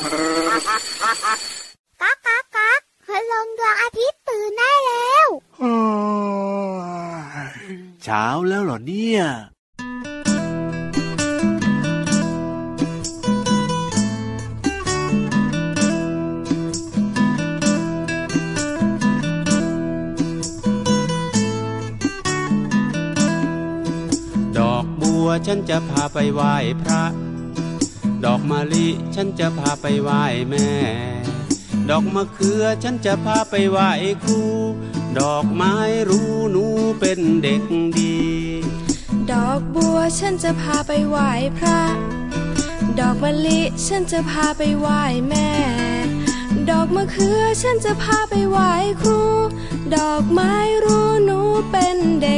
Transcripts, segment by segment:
ก๊ากก๊ากก๊ากพลงดวงอาทิตย์ตื่นได้แล้วเช้าแล้วเหรอเนี่ยดอกบัวฉันจะพาไปไหว้พระ ดอกมะลิฉันจะพาไปไหว้แม่ ดอกมะเขือฉันจะพาไปไหว้ครู ดอกไม้รู้หนูเป็นเด็กดี ดอกบัวฉันจะพาไปไหว้พระ ดอกมะลิฉันจะพาไปไหว้แม่ ดอกมะเขือฉันจะพาไปไหว้ครู ดอกไม้รู้หนูเป็นเด็ก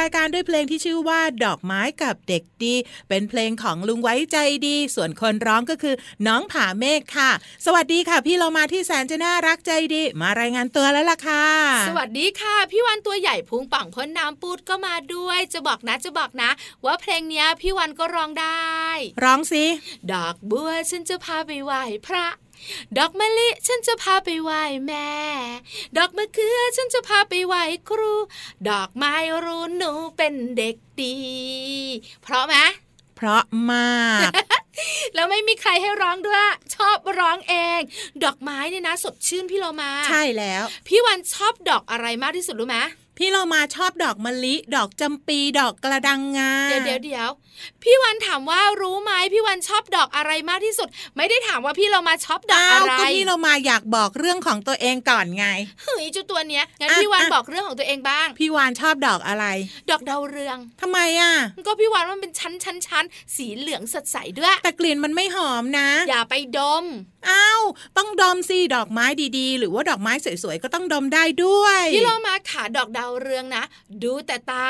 ริ่มต้นรายการด้วยเพลงที่ชื่อว่าดอกไม้กับเด็กดี เป็นเพลงของลุงไว้ใจดี ส่วนคนร้องก็คือ น้องผาเมฆค่ะ สวัสดีค่ะ พี่เรามาที่แสนจะน่ารักใจดี มารายงานตัวแล้วล่ะค่ะ สวัสดีค่ะ พี่วันตัวใหญ่พุงป่องพ้นน้ำปูดก็มาด้วย จะบอกนะจะบอกนะ ว่าเพลงเนี้ยพี่วันก็ร้องได้ ร้องสิดอกบัวฉันจะพาไปไหว้พระ ดอกมะลิฉันจะพาไปไหว้แม่ ดอกมะเขือฉันจะพาไปไหว้ครู ดอกไม้รู้หนูเป็นเด็กดี เพราะไหมเพราะมากแล้วไม่มีใครให้ร้องด้วย ชอบร้องเอง ดอกไม้เนี่ยนะ สดชื่นพี่เรามา ใช่แล้ว พี่วันชอบดอกอะไรมากที่สุดรู้ไหม พี่เรามาชอบดอกมะลิ ดอกจำปีดอกกระดังงาเดี๋ยวเดี๋ยวเดี๋ยวพี่วันถามว่ารู้ไหมพี่วันชอบดอกอะไรมากที่สุด ไม่ได้ถามว่าพี่เรามาชอบดอกอ้าอะวไรก็พี่เรามาอยากบอกเรื่องของตัวเองก่อนไงเฮ้ยเจ้าตัวเนี้ยงั้นอะพี่วันอะบอกเรื่องของตัวเองบ้าง พี่วานชอบดอกอะไร ดอกดาวเรืองทำไมอะ ก็พี่วันมันเป็นชั้นชั้นชั้นสีเหลืองสดใสด้วยแต่กลิ่นมันไม่หอมนะ อย่าไปดมอ้าวต้องดมสิดอกไม้ดีๆ หรือว่าดอกไม้สวยๆก็ต้องดมได้ด้วยพี่เรามาขาดอกดาวเรืองนะ ดูแต่ตา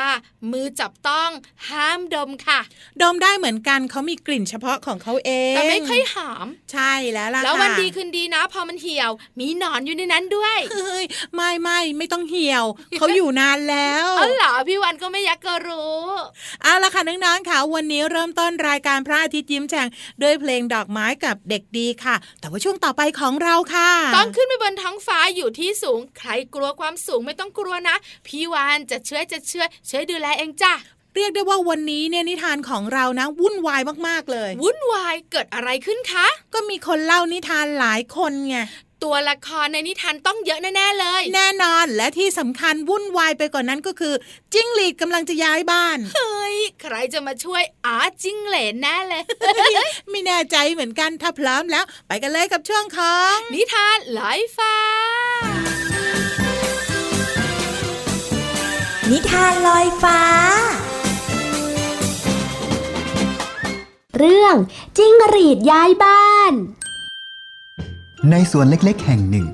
มือจับต้องห้ามดมค่ะ ดมได้เหมือนกันเขามีกลิ่นเฉพาะของเขาเองแต่ไม่ค่อยหอม ใช่แล้วล่ะแล้ววันค่ะดีคืนดีนะ พอมันเหี่ยว มีหนอนอยู่ในนั้นด้วยเฮ้ยไม่ไม่ไม่ต้องเหี่ยวเขาอยู่นานแล้วอ๋อเหรอพี่วันก็ไม่อยากก็รู้เอาละค่ะน้องๆค่ะวันนี้เริ่มต้นรายการพระอาทิตย์ยิ้มแฉ่งด้วยเพลงดอกไม้กับเด็กดีค่ะ แต่ว่าช่วงต่อไปของเราค่ะ ต้องขึ้นไปบนท้องฟ้าอยู่ที่สูง ใครกลัวความสูงไม่ต้องกลัวนะพี่วานจะช่วยจะช่วยช่วยดูแลเองจ้ะเรียกได้ว่าวันนี้เนี่ยนิทานของเรานะ วุ่นวายมากๆเลย วุ่นวายเกิดอะไรขึ้นคะ ก็มีคนเล่านิทานหลายคนไงตัวละครในนิทานต้องเยอะแน่ๆเลย แน่นอนและที่สำคัญวุ่นวายไปกว่านนั้นก็คือ จิ้งหรีดกำลังจะย้ายบ้านเฮ้ยใครจะมาช่วยอาจิ้งเหลนแน่เลยไม่แน่ใจเหมือนกันถ้าพร้อมแล้ว ไปกันเลยกับช่วงของนิทานลอยฟ้า นิทานลอยฟ้า เรื่องจิ้งหรีดย้ายบ้าน ในสวนเล็กๆ แห่งหนึ่ง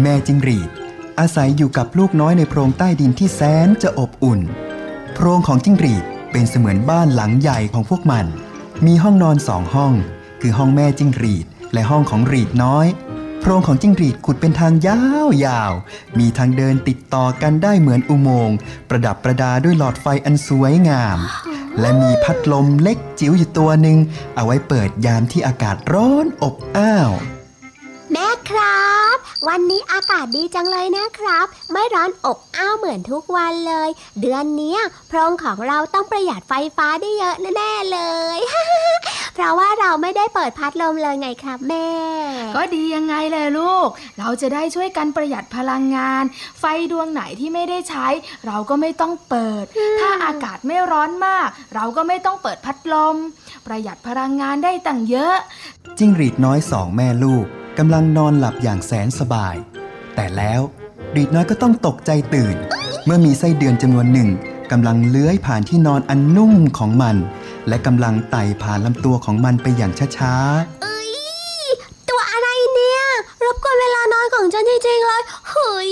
แม่จิงหรีด อาศัยอยู่กับลูกน้อยในโพรงใต้ดินที่แสนจะอบอุ่น โพรงของจิ้งหรีดเป็นเสมือนบ้านหลังใหญ่ของพวกมัน มีห้องนอนสองห้อง คือห้องแม่จิ้งหรีดและห้องของหรีดน้อยโพรงของจิ้งหรีดขุดเป็นทางยาวๆมีทางเดินติดต่อกันได้เหมือนอุโมงค์ประดับประดาด้วยหลอดไฟอันสวยงาม และมีพัดลมเล็กจิ๋วอยู่ตัวหนึ่งเอาไว้เปิดยามที่อากาศร้อนอบอ้าวแม่ ครับ วันนี้อากาศดีจังเลยนะครับ ไม่ร้อนอบอ้าวเหมือนทุกวันเลย เดือนเนี้ยโพรงของเราต้องประหยัดไฟฟ้าได้เยอะแน่ๆเลย เพราะว่าเราไม่ได้เปิดพัดลมเลยไงครับแม่ ก็ดียังไงเลยลูก เราจะได้ช่วยกันประหยัดพลังงาน ไฟดวงไหนที่ไม่ได้ใช้ เราก็ไม่ต้องเปิด ถ้าอากาศไม่ร้อนมาก เราก็ไม่ต้องเปิดพัดลม ประหยัดพลังงานได้ตั้งเยอะ จิ้งหรีดน้อยสองแม่ลูกกำลังนอนหลับอย่างแสนสบาย แต่แล้วหรีดน้อยก็ต้องตกใจตื่น เมื่อมีไส้เดือนจำนวนหนึ่งกำลังเลื้อยผ่านที่นอนอันนุ่มของมัน และกำลังไต่ผ่านลำตัวของมันไปอย่างช้าเอ้ยตัวอะไรเนี่ยรบกวนเวลานอนของฉันจริงๆเลยเฮ้ย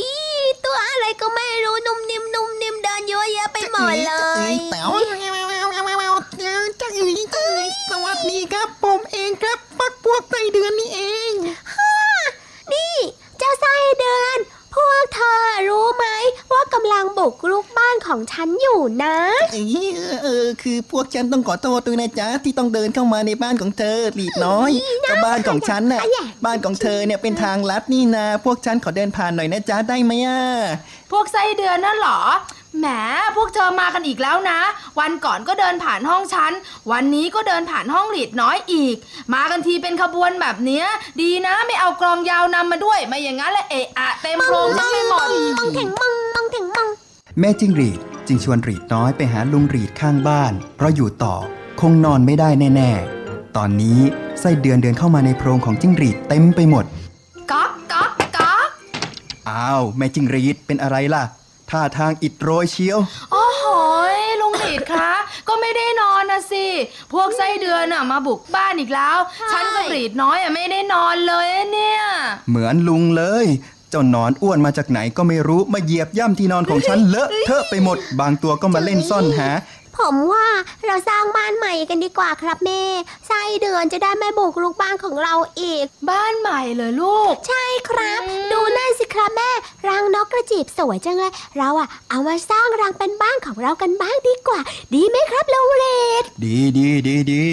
ตัวอะไรก็ไม่รู้นุ่มนิ่มนุ่มนิ่มเดินเยอะแยะไปหมดเลย สวัสดีครับผมเองครับปักพวกไส้เดือนนี่เองนี่เจ้าไส้เดือน พวกเธอรู้ไหมว่ากำลังบุกรุกบ้านของฉันอยู่นะเอ้ยเออเออคือพวกฉันต้องขอโทษด้วยนะจ๊ะที่ต้องเดินเข้ามาในบ้านของเธอหลีดน้อยก็บ้านของฉันน่ะบ้านของเธอเนี่ยเป็นทางลัดนี่นะ พวกฉันขอเดินผ่านหน่อยนะจ๊ะได้ไหมอะพวกไส้เดือนน่ะเหรอ แหมพวกเธอมากันอีกแล้วนะ วันก่อนก็เดินผ่านห้องฉัน วันนี้ก็เดินผ่านห้องหลีดน้อยอีก มากันทีเป็นขบวนแบบเนี้ย ดีนะไม่เอากลองยาวนำมาด้วย ไม่อย่างนั้นละเอะอะเต็มโพรงทั้งไปหมดมองเถ่งมองมองเถ่งมองๆแม่จิ้งหรีดจึงชวนหรีดน้อยไปหาลุงหรีดข้างบ้าน เพราะอยู่ต่อคงนอนไม่ได้แน่ ๆ ตอนนี้ไส้เดือนเดินเข้ามาในโพรงของจิ้งหรีดเต็มไปหมดก๊อกก๊อกก๊อกอ้าวแม่จิ้งหรีดเป็นอะไรล่ะ ท่าทางอิดโรยเชียว โอ้โหยลุงหลีดคะ ก็ไม่ได้นอนนะสิ พวกไส้เดือนน่ะมาบุกบ้านอีกแล้ว ฉันกับหลีดน้อยอะไม่ได้นอนเลยเนี่ย เหมือนลุงเลย เจ้าหนอนอ้วนมาจากไหนก็ไม่รู้มาเหยียบย่ำที่นอนของฉันเลอะเทอะไปหมด บางตัวก็มาเล่นซ่อนหา ผมว่าเราสร้างบ้านใหม่กันดีกว่าครับแม่ไส้เดือนจะได้ไม่บุกรุกบ้านของเราอีก บ้านใหม่เลยลูก ใช่ครับ ดูนั่นสิครับแม่ รังนกกระจีบสวยจังเลย เราอะเอามาสร้างรังเป็นบ้านของเรากันบ้างดีกว่า ดีไหมครับโลเรดดีดีดีดี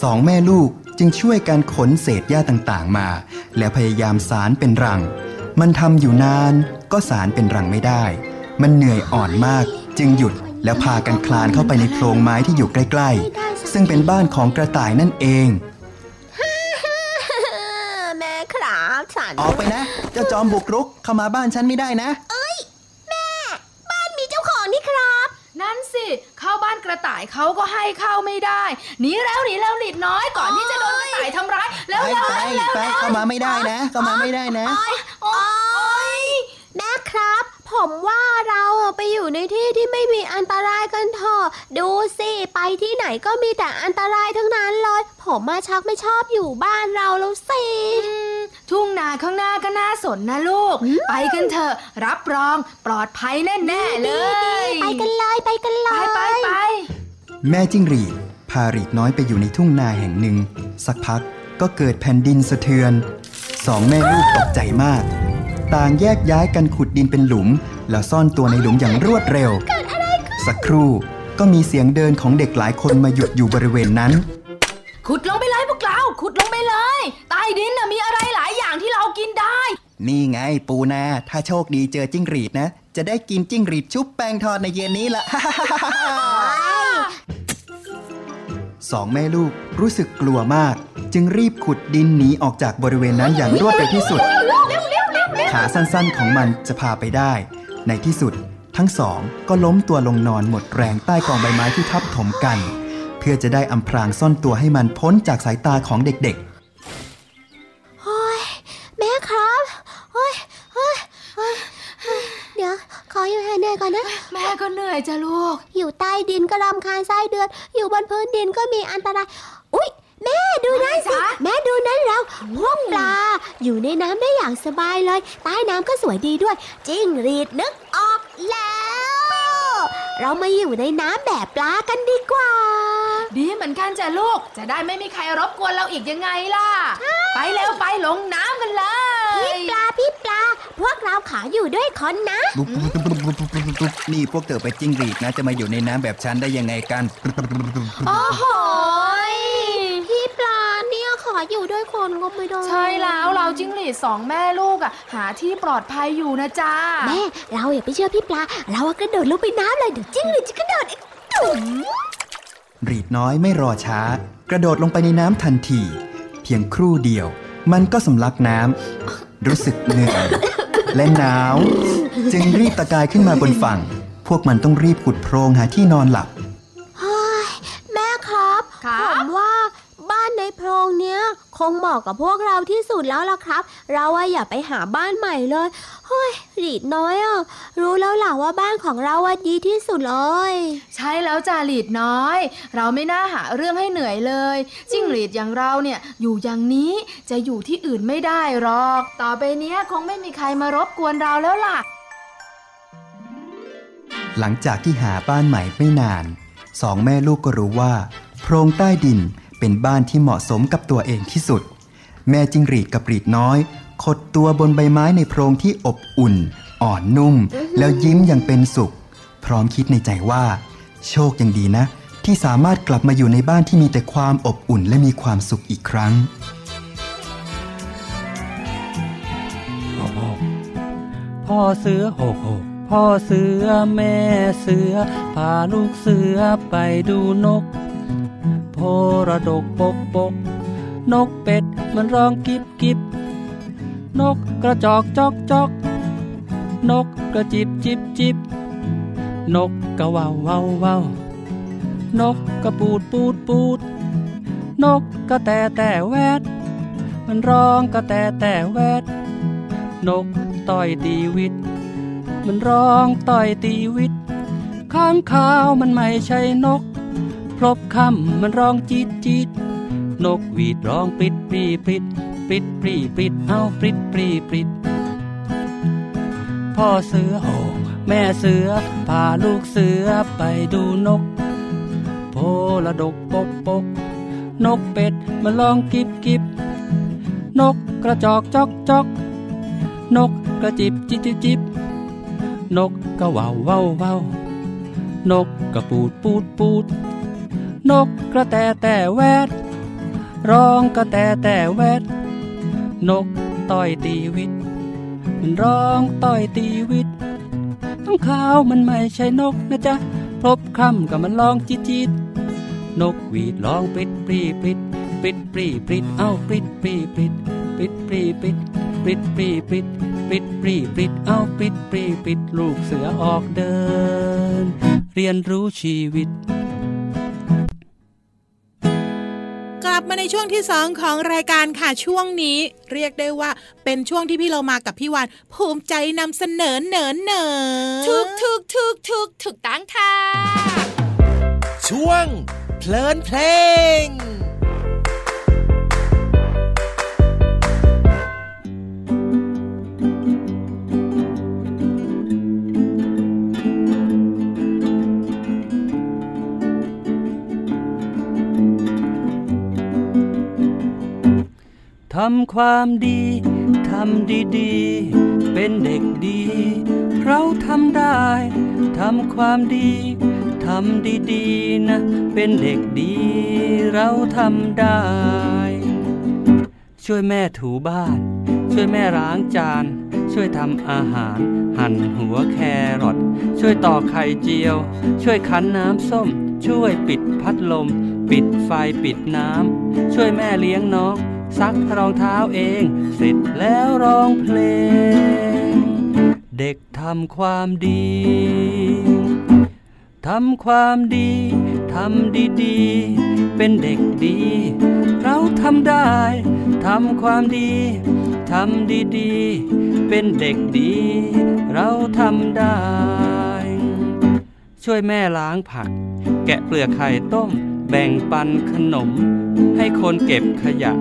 สองแม่ลูกจึงช่วยกันขนเศษหญ้าต่างๆมา แล้วพยายามสารเป็นรัง มันทำอยู่นานก็สารเป็นรังไม่ได้ มันเหนื่อยอ่อนมากจึงหยุด แล้วพากันคลานเข้าไปในโพรงไม้ที่อยู่ใกล้ ๆ ซึ่งเป็นบ้านของกระต่ายนั่นเอง แม่ครับฉันออกไปนะ เจ้าจอมบุกรุกเข้ามาบ้านฉันไม่ได้นะบ้านมีเจ้าของนี่ครับ นั่นสิ เข้าบ้านกระต่ายเขาก็ให้เข้าไม่ได้หนีแล้วหนีแล้วหลีดน้อยก่อนที่จะโดนกระต่ายทำร้ายแล้วไปแล้วไปแล้วไปเข้ามาไม่ได้นะ เข้ามาไม่ได้นะ โอ๊ยแม่ครับ ผมว่าเราอะไปอยู่ในที่ที่ไม่มีอันตรายกันเถอะดูสิไปที่ไหนก็มีแต่อันตรายทั้งนั้นเลย ผมมาชักไม่ชอบอยู่บ้านเราแล้วสิอืมทุ่งนาข้างหน้าก็น่าสนนะลูก ไปกันเถอะรับรองปลอดภัยแน่ๆเลย ไปกันเลยไปกันเลไปยไปไปแม่จิ้งหรีดพาหรีดน้อยไปอยู่ในทุ่งนาแห่งหนึ่ง สักพักก็เกิดแผ่นดินสะเทือน สองแม่ลูกตกใจมาก ต่างแยกย้ายกันขุดดินเป็นหลุม แล้วซ่อนตัวในหลุมอย่างรวดเร็ว สักครู่ก็มีเสียงเดินของเด็กหลายคนมาหยุดอยู่บริเวณนั้น ขุดลงไปเลยพวกเราขุดลงไปเลยใต้ดินน่ะมีอะไรหลายอย่างที่เรากินได้ นี่ไงปูนา ถ้าโชคดีเจอจิ้งหรีดนะ จะได้กินจิ้งหรีดชุบแป้งทอดในเย็นนี้ละสองแม่ลูกรู้สึกกลัวมาก จึงรีบขุดดินหนีออกจากบริเวณนั้นอย่างรวดเร็วที่สุด ขาสั้นๆของมันจะพาไปได้ ในที่สุดทั้งสองก็ล้มตัวลงนอนหมดแรงใต้กองใบไม้ที่ทับถมกัน เพื่อจะได้อำพรางซ่อนตัวให้มันพ้นจากสายตาของเด็กโอ้ยแม่ครับโอ้ยโอ้ยโอ้ยเดี๋ยวขออยู่แห่ๆก่อนนะ แม่ก็เหนื่อยจ้ะลูก อยู่ใต้ดินก็รำคาญไส้เดือน อยู่บนพื้นดินก็มีอันตราย อุ๊ย แม่ดูนั่นสิอะไรจ๊ะแม่ดูนั่นเราพวกปลา อยู่ในน้ำได้อย่างสบายเลย ใต้น้ำก็สวยดีด้วย จิ้งหรีดนึกออกแล้ว เรามาอยู่ในน้ำแบบปลากันดีกว่า ดีเหมือนกันจ้ะลูก จะได้ไม่มีใครรบกวนเราอีกยังไงล่ะ ไปเร็วไปลงน้ำกันเลยพี่ปลาพี่ปลา พวกเราขออยู่ด้วยคนนะปุ๊บปุ๊บปุ๊บปุ๊บปุ๊บปุ๊บปุ๊บนี่พวกเธอไปนจิ้งหรีดนะจะมาอยู่ในน้ำแบบฉันได้ยังไงกัน โอ้โหย พี่ปลาเนี่ยข ออยู่ด้วยคนก็ไม่ได้ใช่แล้วเราจิ้งหรีดสองแม่ลูกอะ หาที่ปลอดภัยอยู่นะจ๊ะแม่เราอย่าไปเชื่อพี่ปลา เราอะกระโดดลงไปน้ำเลยเดี๋ยวจิ้งหรีดจะกระโดดอีกตุ่มรีดน้อยไม่รอช้า กระโดดลงไปในน้ำทันที เพียงครู่เดียว มันก็สำลักน้ำรู้สึกเหนื่อยและหนาว จึงรีบตะกายขึ้นมาบนฝั่ง พวกมันต้องรีบขุดโพรงหาที่นอนหลับ คงเหมาะกับพวกเราที่สุดแล้วล่ะครับ เราอะอย่าไปหาบ้านใหม่เลยเฮ้ยรีดน้อยอะรู้แล้วล่ะว่าบ้านของเราอะดีที่สุดเลย ใช่แล้วจ่าหลีดน้อย เราไม่น่าหาเรื่องให้เหนื่อยเลยจิ้งหรีดอย่างเราเนี่ยอยู่อย่างนี้จะอยู่ที่อื่นไม่ได้หรอก ต่อไปเนี้ยคงไม่มีใครมารบกวนเราแล้วล่ะ หลังจากที่หาบ้านใหม่ไม่นานสองแม่ลูกก็รู้ว่า โพรงใต้ดิน เป็นบ้านที่เหมาะสมกับตัวเองที่สุด แม่จิงหรีดกับรีดน้อย ขดตัวบนใบไม้ในโพรงที่อบอุ่น อ่อนนุ่ม แล้วยิ้มอย่างเป็นสุข พร้อมคิดในใจว่า โชคยังดีนะ ที่สามารถกลับมาอยู่ในบ้านที่มีแต่ความอบอุ่นและมีความสุขอีกครั้งพ่อเสือโหกโหกพ่อเสือแม่เสือพาลูกเสือไปดูนกโพระดกปกปก นกเป็ดมันร้องกิบกิบ นกกระจอกจอกจอกนกกระจิบจิบจิบ นกกระว่าวว่าวว่าวนกกระปูดปูดปูด นกกระแตแต่แวด มันร้องกระแตแต่แวด นกต่อยตีวิต มันร้องต่อยตีวิต ข้างขาวมันไม่ใช่นก พรบคำมันร้องจีดจีดนกหวีดร้องปริดปรีปริดปริดปรีปริดเอาปริดปรีปริดพ่อเสือโหแม่เสือพาลูกเสือไปดูนก โพละดกปกปก นกเป็ดมันร้องกิบกิบนกกระจอกจอกจอกนกกระจิบจิบจิบจิบนกกระว่าวว่าวว่าวนกกระปูดปูดปูด นกกระแตแต่แวด ร้องกระแตแต่แวด นกต้อยตีวิต มันร้องต้อยตีวิตข้างขาวมันไม่ใช่นกนะจ๊ะพบคำกับมันร้องจิตจิตนกหวีดร้องปริดปรีปริดปริดปรีปริดเอ้าปริดปรีปริดปริดปรีปริดปริดปรีปริดปริดปรีปริดเอ้าปริดปรีปริดลูกเสือออกเดิน เรียนรู้ชีวิต กลับมาในช่วงที่สองของรายการค่ะช่วงนี้ เรียกได้ว่าเป็นช่วงที่พี่เรามากับพี่วานภูมิใจนำเสนอเหนินเหนินถูกถูกถูกถูกถูกตั้งค่ะ ช่วงเพลินเพลงำความดี ทำดีๆ เป็นเด็กดี เราทำได้ ทำความดี ทำดีๆ นะ เป็นเด็กดี เราทำได้ ช่วยแม่ถูบ้าน ช่วยแม่ล้างจาน ช่วยทำอาหาร หั่นหัวแครอท ช่วยต่อไข่เจียว ช่วยคั้นน้ำส้ม ช่วยปิดพัดลม ปิดไฟปิดน้ำ ช่วยแม่เลี้ยงน้อง ซักรองเท้าเอง เสร็จแล้วร้องเพลง เด็กทำความดีทำความดีทำดีๆ เป็นเด็กดี เราทำได้ทำความดีทำดีๆ เป็นเด็กดี เราทำได้ ช่วยแม่ล้างผัก แกะเปลือกไข่ต้ม แบ่งปันขนม ให้คนเก็บขยะ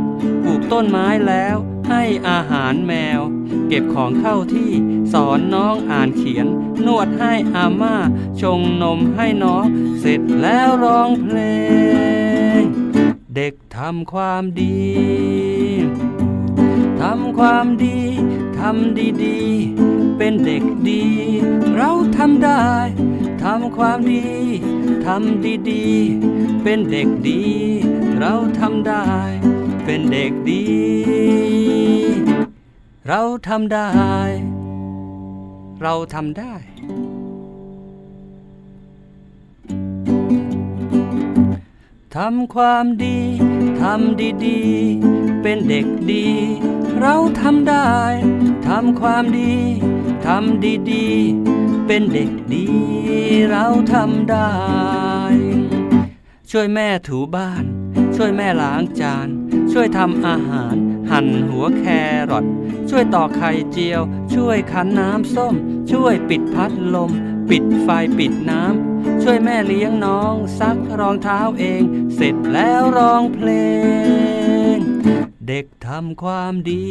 ปลูกต้นไม้แล้ว ให้อาหารแมว เก็บของเข้าที่สอนน้องอ่านเขียน นวดให้อาม่า ชงนมให้น้อง เสร็จแล้วร้องเพลง เด็กทำความดี ทำความดีทำดีๆ เป็นเด็กดี เราทำได้ ทำความดีทำดีๆ เป็นเด็กดี เราทำได้ เป็นเด็กดี เราทำได้ เราทำได้ทำความดี ทำดีๆ เป็นเด็กดี เราทำได้ ทำความดี ทำดีๆ เป็นเด็กดี เราทำได้ ช่วยแม่ถูบ้าน ช่วยแม่ล้างจาน ช่วยทำอาหาร หั่นหัวแครอทช่วยตอกไข่เจียว ช่วยคั้นน้ำส้ม ช่วยปิดพัดลม ปิดไฟปิดน้ำ ช่วยแม่เลี้ยงน้อง ซักรองเท้าเอง เสร็จแล้วร้องเพลง เด็กทำความดี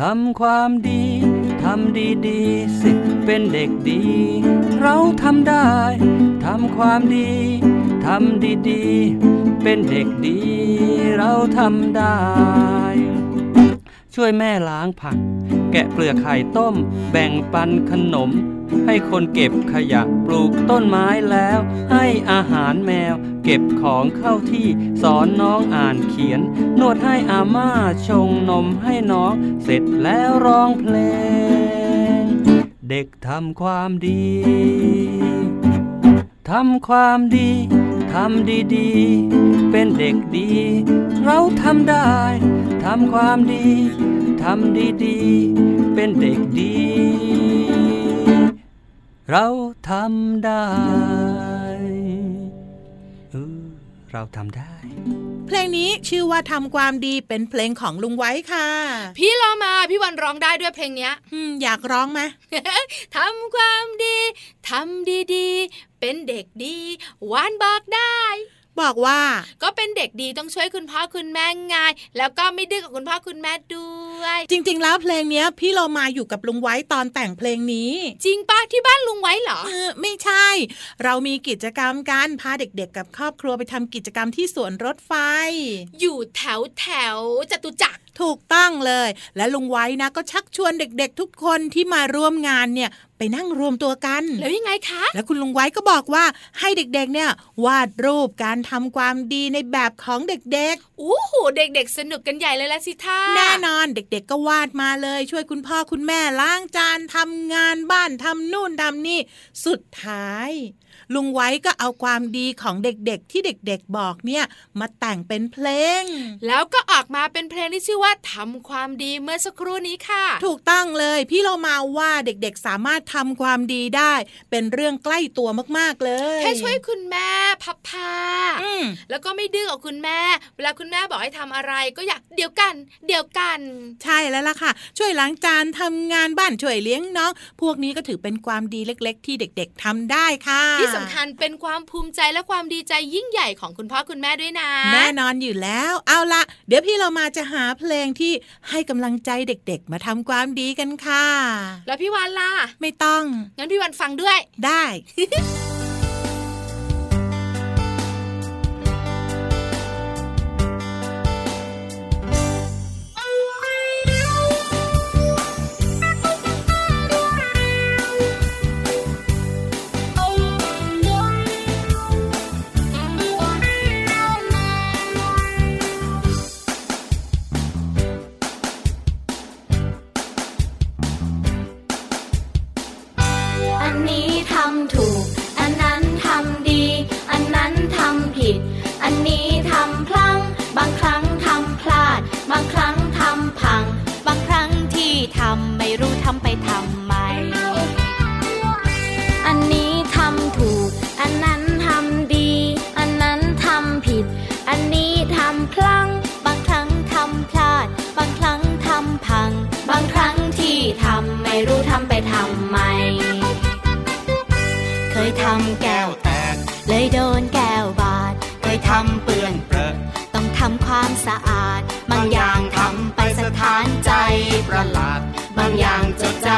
ทำความดี ทำดีดีสิเป็นเด็กดี เราทำได้ ทำความดี ทำดีดีเป็นเด็กดี เราทำได้ ช่วยแม่ล้างผัก แกะเปลือกไข่ต้ม แบ่งปันขนม ให้คนเก็บขยะปลูกต้นไม้แล้ว ให้อาหารแมว เก็บของเข้าที่สอนน้องอ่านเขียน นวดให้อาม่าชงนมให้น้อง เสร็จแล้วร้องเพลง เด็กทำความดีทำความดีทำดีๆ เป็นเด็กดี เราทำได้ ทำความดี ทำดีๆ เป็นเด็กดี เราทำได้เออเราทำได้ เพลงนี้ชื่อว่าทำความดีเป็นเพลงของลุงไว้ค่ะ พี่เรามาพี่วันร้องได้ด้วยเพลงเนี้ยอืมอยากร้องไหมทำความดีทำดีๆ เป็นเด็กดีวานบอกได้ บอกว่า ก็เป็นเด็กดีต้องช่วยคุณพ่อคุณแม่ไงแล้วก็ไม่ดื้อกับคุณพ่อคุณแม่ด้วย จริง ๆ แล้วเพลงเนี้ยพี่เรามาอยู่กับลุงไว้ตอนแต่งเพลงนี้ จริงปะที่บ้านลุงไว้เหรอเออไม่ใช่ เรามีกิจกรรมการพาเด็กๆ กับครอบครัวไปทำกิจกรรมที่สวนรถไฟ อยู่แถวแถวจตุจักร ถูกต้องเลย และลุงไว้นะก็ชักชวนเด็กๆ ทุกคนที่มาร่วมงานเนี่ยไปนั่งรวมตัวกัน แล้วยังไงคะ แล้วคุณลุงไว้ก็บอกว่าให้เด็กๆเนี่ยวาดรูปการทำความดีในแบบของเด็กอู้หูเด็กๆ สนุกกันใหญ่เลยละสิท่าๆแน่นอนเด็กๆ ก็วาดมาเลย ช่วยคุณพ่อคุณแม่ล้างจานทำงานบ้านทำนู่นทำนี่ สุดท้าย ลุงไว้ก็เอาความดีของเด็กๆ ที่เด็กๆบอกเนี่ยมาแต่งเป็นเพลง แล้วก็ออกมาเป็นเพลงที่ชื่อว่าทำความดีเมื่อสักครู่นี้ค่ะ ถูกต้องเลยพี่เรามาว่าเด็กๆสามารถทำความดีได้ เป็นเรื่องใกล้ตัวมากๆเลยแค่ช่วยคุณแม่พับผ้าอืมแล้วก็ไม่ดื้อกับคุณแม่ เวลาคุณแม่บอกให้ทำอะไรก็อยากเดี๋ยวกัน เดี๋ยวกัน ใช่แล้วล่ะค่ะ ช่วยล้างจานทำงานบ้านช่วยเลี้ยงน้อง พวกนี้ก็ถือเป็นความดีเล็ก ๆ ที่เด็ก ๆทำได้ค่ะที่สำคัญเป็นความภูมิใจและความดีใจยิ่งใหญ่ของคุณพ่อคุณแม่ด้วยนะ แน่นอนอยู่แล้ว เอาละเดี๋ยวพี่เรามาจะหาเพลงที่ให้กำลังใจเด็กๆ มาทำความดีกันค่ะ แล้วพี่วันล่ะ ไม่ต้อง งั้นพี่วันฟังด้วย ได้ำไปทำไม อันนี้ทำถูก อันนั้นทำดี อันนั้นทำผิด อันนี้ทำพลั้ง บางครั้งทำพลาด บางครั้งทำพัง บางครั้งที่ทำไม่รู้ทำไปทำไม เคยทำแก้วแตก เลยโดนแก้วบาด เคยทำเปื้อนเปรอะต้องทำความสะอาด บางอย่างทำไปสถานใจประหลาด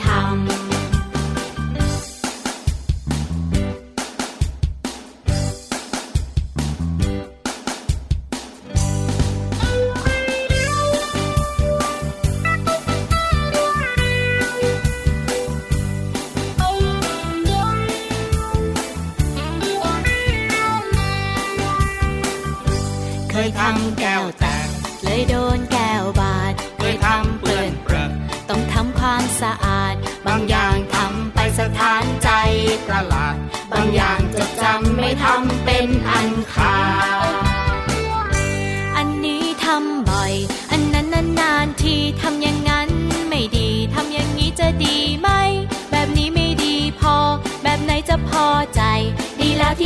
ำไปดี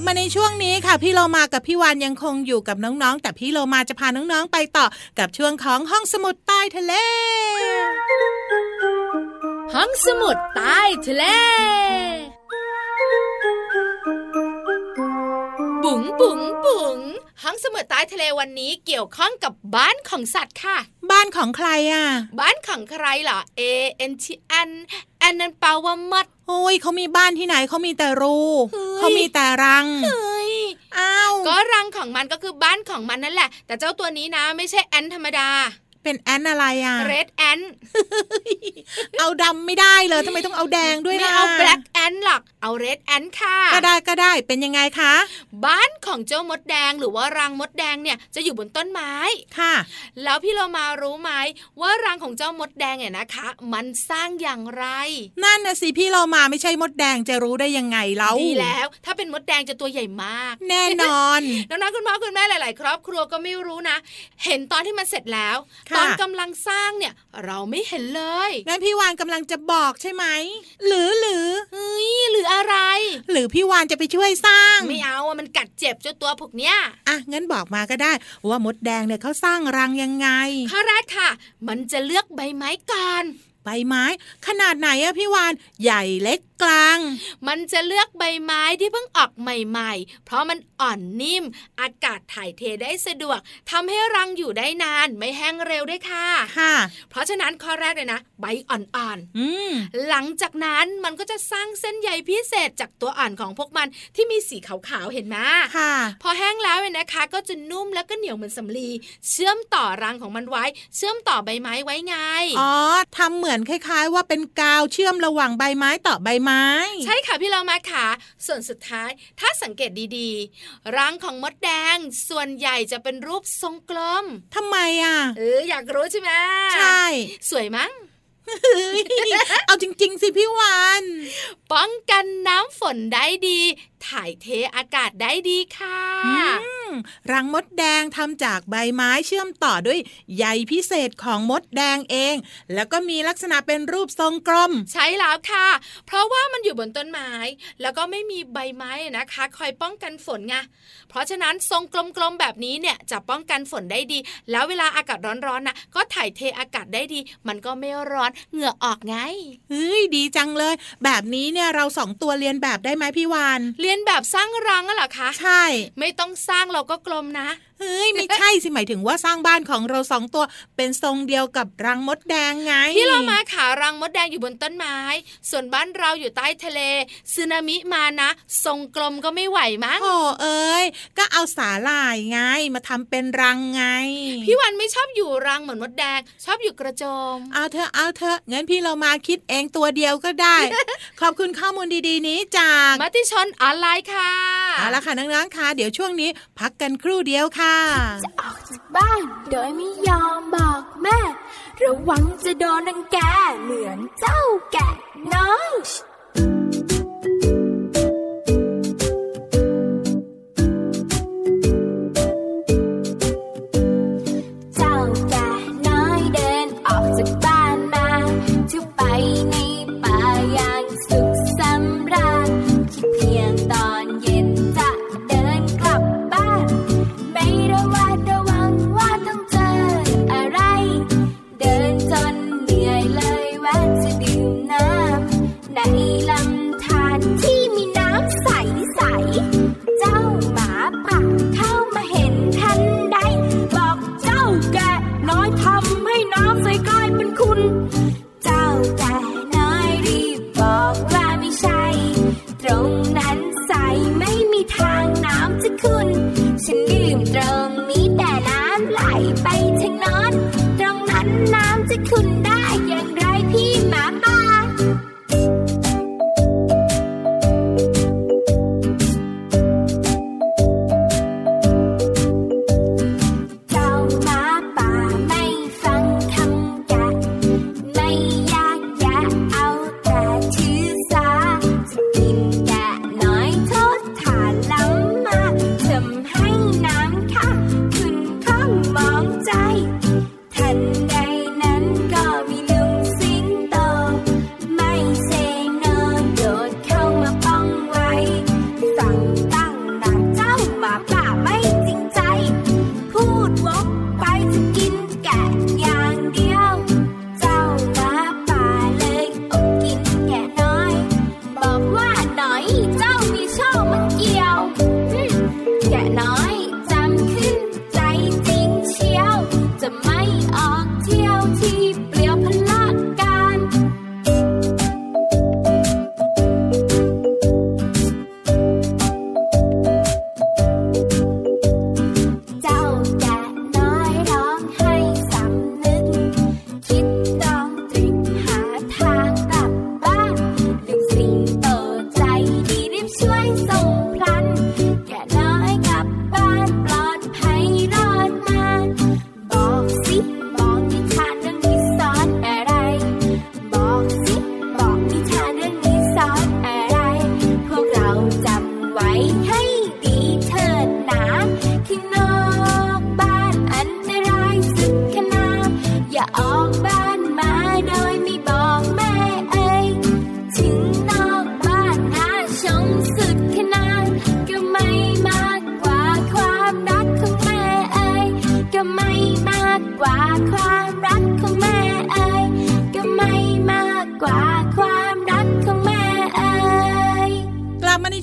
บมาในช่วงนี้ค่ะ พี่โลมากับพี่วานยังคงอยู่กับน้องๆ แต่พี่โลมาจะพาน้องๆไปต่อกับช่วงของห้องสมุดใต้ทะเล ห้องสมุดใต้ทะเล บุ๋งบุ๋งบุ๋งห้องสมุดใต้ทะเลวันนี้เกี่ยวข้องกับบ้านของสัตว์ค่ะานของใครอะ บ้านของใครเหรอ A N T N แอนนันแปลว่ามัดโอ้ยเขามีบ้านที่ไหนเขามีแต่รูเฮ้ยเขามีแต่รังเฮ้ยอ้าวก็รังของมันก็คือบ้านของมันนั่นแหละ แต่เจ้าตัวนี้นะไม่ใช่แอนธรรมดา เป็นแอนอะไรอะเรดแอนเอาดำไม่ได้เลยทำไมต้องเอาแดงด้วยไม่ล่ะเอาแบล็กแอนหรอกเอาเรดแอนค่ะ ก็ได้ก็ได้เป็นยังไงคะ บ้านของเจ้ามดแดงหรือว่ารังมดแดงเนี่ยจะอยู่บนต้นไม้ค่ะ แล้วพี่เรามารู้ไหมว่ารังของเจ้ามดแดงเนี่ยนะคะ มันสร้างอย่างไร นั่นนะสิพี่เรามาไม่ใช่มดแดงจะรู้ได้ยังไงเล่าดีแล้ว ถ้าเป็นมดแดงจะตัวใหญ่มาก แน่นอนน้องๆคุณพ่อคุณแม่หลาย ๆ ครอบครัวก็ไม่รู้นะ เห็นตอนที่มันเสร็จแล้วค่ะตอนกำลังสร้างเนี่ยเราไม่เห็นเลยงั้นพี่วานกำลังจะบอกใช่ไหมหรือหรือเฮ้ยหรืออะไร หรือพี่วานจะไปช่วยสร้าง ไม่เอาอะมันกัดเจ็บเจ้าตัวพวกเนี้ยอะงั้นบอกมาก็ได้ ว่ามดแดงเนี่ยเขาสร้างรังยังไงข้อแรกค่ะ มันจะเลือกใบไม้ก่อน ใบไม้ ขนาดไหนอะพี่วานใหญ่เล็กกลาง มันจะเลือกใบไม้ที่เพิ่งออกใหม่ ๆ เพราะมันอ่อนนิ่ม อากาศถ่ายเทได้สะดวกทำให้รังอยู่ได้นาน ไม่แห้งเร็วด้วยค่ะค่ะ เพราะฉะนั้นข้อแรกเลยนะ ใบอ่อนอืมๆหลังจากนั้นมันก็จะสร้างเส้นใยพิเศษจากตัวอ่อนของพวกมันที่มีสีขาวๆเห็นไหมค่ะ พอแห้งแล้วเนี่ยนะคะ ก็จะนุ่มแล้วก็เหนียวเหมือนสำลี เชื่อมต่อรังของมันไว้ เชื่อมต่อใบไม้ไว้ไงอ๋อทำเหมือนคล้าย ๆ ว่าเป็นกาวเชื่อมระหว่างใบไม้ต่อใบไม้ ใช่ค่ะพี่เรามาค่ะ ส่วนสุดท้ายถ้าสังเกตดีๆรังของมดแดงส่วนใหญ่จะเป็นรูปทรงกลมทำไมอะเอออยากรู้ใช่ไหมใช่ สวยมั้งเฮ้ยเอาจริง ๆ สิพี่วานป้องกันน้ำฝนได้ดี ถ่ายเทอากาศได้ดีค่ะอืม รังมดแดงทำจากใบไม้เชื่อมต่อด้วยใยพิเศษของมดแดงเอง แล้วก็มีลักษณะเป็นรูปทรงกลม ใช่แล้วค่ะ เพราะว่ามันอยู่บนต้นไม้ แล้วก็ไม่มีใบไม้นะคะ คอยป้องกันฝนไงเพราะฉะนั้นทรงกลมๆแบบนี้เนี่ยจะป้องกันฝนได้ดี แล้วเวลาอากาศร้อนๆนะก็ถ่ายเทอากาศได้ดี มันก็ไม่ร้อนเหงื่อออกไงเฮ้ยดีจังเลย แบบนี้เนี่ยเราสองตัวเรียนแบบได้ไหมพี่วานเรียนแบบสร้างรังอะเหรอคะใช่ ไม่ต้องสร้างเราก็กลมนะ เฮ้ยไม่ใช่สิหมายถึงว่าสร้างบ้านของเราสองตัวเป็นทรงเดียวกับรังมดแดงไงพี่เรามาขารังมดแดงอยู่บนต้นไม้ ส่วนบ้านเราอยู่ใต้ทะเลสึนามิมานะ ทรงกลมก็ไม่ไหวมั้งโอ้เอ้ยก็เอาสาหร่ายไงมาทำเป็นรังไง พี่วันไม่ชอบอยู่รังเหมือนมดแดง ชอบอยู่กระโจมเอาเถอะเอาเถอะงั้นพี่เรามาคิดเองตัวเดียวก็ได้ ขอบคุณข้อมูลดีๆ นี้จากมติชนออนไลน์ค่ะเอาละค่ะน้องๆค่ะเดี๋ยวช่วงนี้ พักกันครู่เดียวค่ะจะออกจากบ้านโดยไม่ยอมบอกแม่ ระวังจะโดนนังแกเหมือนเจ้าแกะน้อย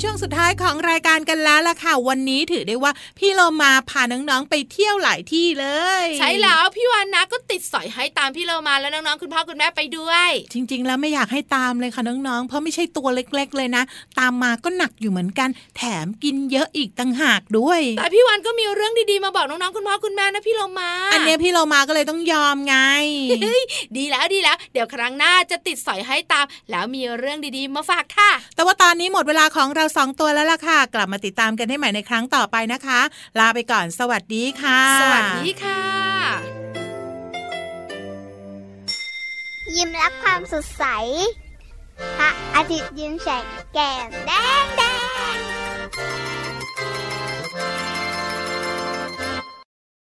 ช่วงสุดท้ายของรายการกันแล้วล่ะค่ะ วันนี้ถือได้ว่าพี่เรามาพาน้องๆไปเที่ยวหลายที่เลย ใช่แล้วพี่วานนะก็ติดสอยให้ตามพี่เรามาแล้วน้องๆคุณพ่อคุณแม่ไปด้วย จริง ๆ แล้วไม่อยากให้ตามเลยค่ะน้องๆ เพราะไม่ใช่ตัวเล็ก ๆ เลยนะ ตามมาก็หนักอยู่เหมือนกัน แถมกินเยอะอีกต่างหากด้วย แต่พี่วานก็มีเรื่องดีๆมาบอกน้องๆคุณพ่อคุณแม่นะพี่เรามา อันเนี้ยพี่เรามาก็เลยต้องยอมไงเฮ้ยดีแล้วดีแล้ว เดี๋ยวครั้งหน้าจะติดสอยให้ตาม แล้วมีเรื่องดีๆมาฝากค่ะ แต่ว่าตอนนี้หมดเวลาของเราสองตัวแล้วล่ะค่ะ กลับมาติดตามกันให้ใหม่ในครั้งต่อไปนะคะ ลาไปก่อนสวัสดีค่ะ สวัสดีค่ะ ยิ้มรับความสดใสพระอาทิตย์ยิ้มแฉกแก้มแดงแด